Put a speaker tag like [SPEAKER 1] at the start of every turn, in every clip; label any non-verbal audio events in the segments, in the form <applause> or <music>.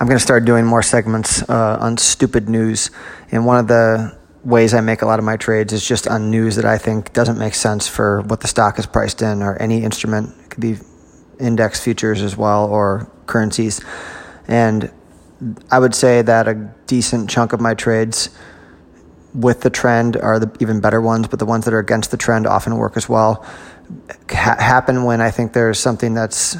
[SPEAKER 1] I'm going to start doing more segments uh, on stupid news. And one of the ways I make a lot of my trades is just on news that I think doesn't make sense for what the stock is priced in or any instrument. It could be index futures as well or currencies. And I would say that a decent chunk of my trades with the trend are the even better ones, but the ones that are against the trend often work as well. Ha- happen when I think there's something that's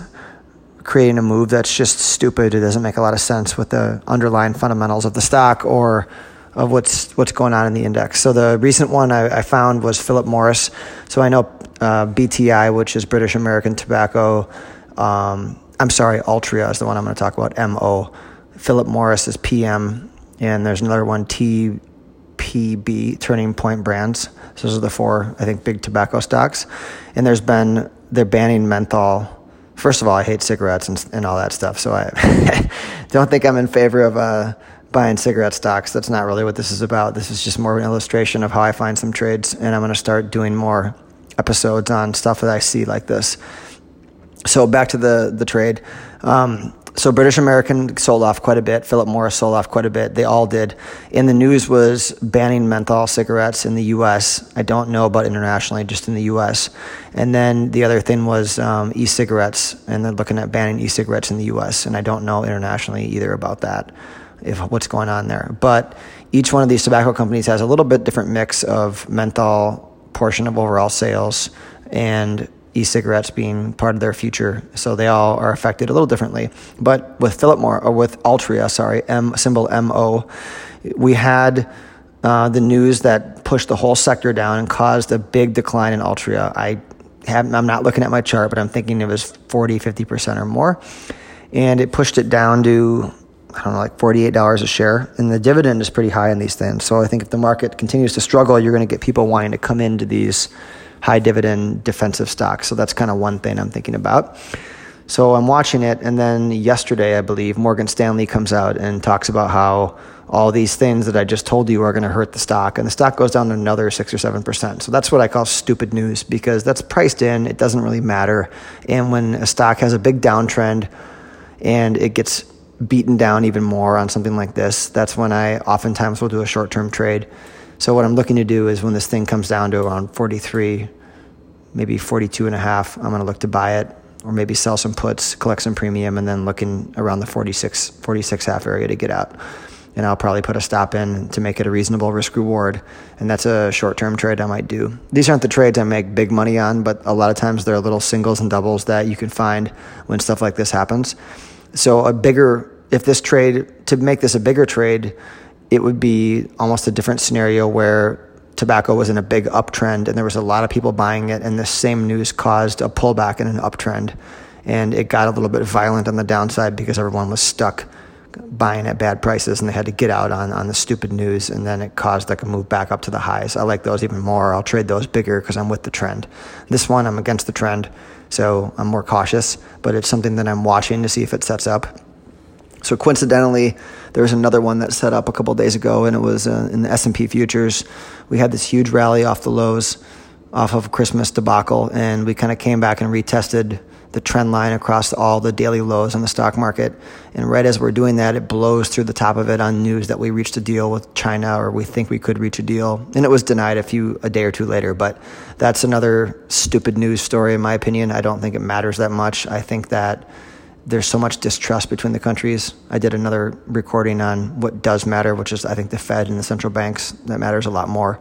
[SPEAKER 1] creating a move that's just stupid. It doesn't make a lot of sense with the underlying fundamentals of the stock or of what's what's going on in the index. So the recent one I, I found was Philip Morris. So I know uh, BTI, which is British American Tobacco. Um, I'm sorry, Altria is the one I'm going to talk about. MO. Philip Morris is PM, and there's another one TPB, Turning Point Brands. So those are the four I think big tobacco stocks. And there's been they're banning menthol. First of all, I hate cigarettes and, and all that stuff, so I <laughs> don't think I'm in favor of. Uh, buying cigarette stocks. That's not really what this is about. This is just more of an illustration of how I find some trades, and I'm going to start doing more episodes on stuff that I see like this. So back to the the trade. Um, so British American sold off quite a bit. Philip Morris sold off quite a bit. They all did. In the news was banning menthol cigarettes in the U.S. I don't know about internationally, just in the U.S. And then the other thing was um, e-cigarettes, and they're looking at banning e-cigarettes in the U.S. And I don't know internationally either about that if what's going on there. But each one of these tobacco companies has a little bit different mix of menthol portion of overall sales and e-cigarettes being part of their future. So they all are affected a little differently. But with Philip Morris or with Altria, sorry, M symbol MO, we had uh, the news that pushed the whole sector down and caused a big decline in Altria. I have, I'm not looking at my chart, but I'm thinking it was 40, 50% or more. And it pushed it down to I don't know, like $48 a share. And the dividend is pretty high in these things. So I think if the market continues to struggle, you're going to get people wanting to come into these high dividend defensive stocks. So that's kind of one thing I'm thinking about. So I'm watching it. And then yesterday, I believe, Morgan Stanley comes out and talks about how all these things that I just told you are going to hurt the stock. And the stock goes down another six or 7%. So that's what I call stupid news because that's priced in. It doesn't really matter. And when a stock has a big downtrend and it gets beaten down even more on something like this, that's when I oftentimes will do a short term trade. So, what I'm looking to do is when this thing comes down to around 43, maybe 42 and a half, I'm going to look to buy it or maybe sell some puts, collect some premium, and then looking around the 46, 46 half area to get out. And I'll probably put a stop in to make it a reasonable risk reward. And that's a short term trade I might do. These aren't the trades I make big money on, but a lot of times there are little singles and doubles that you can find when stuff like this happens. So a bigger, if this trade, to make this a bigger trade, it would be almost a different scenario where tobacco was in a big uptrend and there was a lot of people buying it and the same news caused a pullback in an uptrend and it got a little bit violent on the downside because everyone was stuck buying at bad prices and they had to get out on, on the stupid news and then it caused like a move back up to the highs. I like those even more. I'll trade those bigger because I'm with the trend. This one I'm against the trend so I'm more cautious, but it's something that I'm watching to see if it sets up. So coincidentally, there was another one that set up a couple days ago, and it was uh, in the S&P futures. We had this huge rally off the lows, off of Christmas debacle, and we kind of came back and retested the trend line across all the daily lows in the stock market. And right as we're doing that, it blows through the top of it on news that we reached a deal with China or we think we could reach a deal. And it was denied a few a day or two later, but that's another stupid news story in my opinion. I don't think it matters that much. I think that there's so much distrust between the countries. I did another recording on what does matter, which is I think the Fed and the central banks that matters a lot more.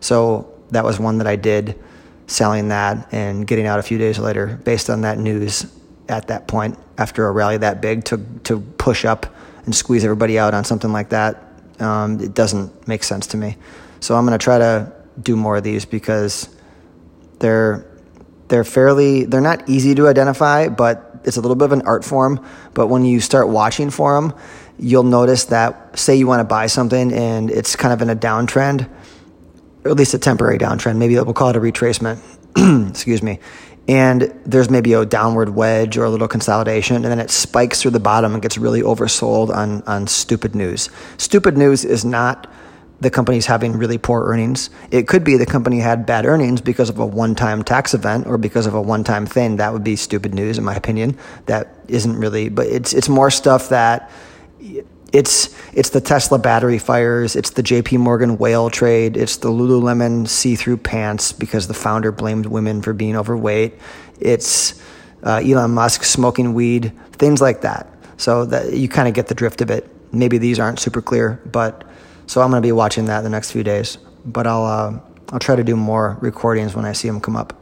[SPEAKER 1] So that was one that I did selling that and getting out a few days later based on that news at that point after a rally that big to to push up and squeeze everybody out on something like that um, it doesn't make sense to me so i'm going to try to do more of these because they're they're fairly they're not easy to identify but it's a little bit of an art form but when you start watching for them you'll notice that say you want to buy something and it's kind of in a downtrend or at least a temporary downtrend. Maybe we'll call it a retracement. <clears throat> Excuse me. And there's maybe a downward wedge or a little consolidation, and then it spikes through the bottom and gets really oversold on, on stupid news. Stupid news is not the company's having really poor earnings. It could be the company had bad earnings because of a one time tax event or because of a one time thing. That would be stupid news, in my opinion. That isn't really, but it's, it's more stuff that it's it's the Tesla battery fires, it's the J.P. Morgan whale trade, it's the Lululemon see-through pants because the founder blamed women for being overweight. It's uh, Elon Musk smoking weed, things like that. So that you kind of get the drift of it. Maybe these aren't super clear, but so I'm going to be watching that the next few days. But I'll uh, I'll try to do more recordings when I see them come up.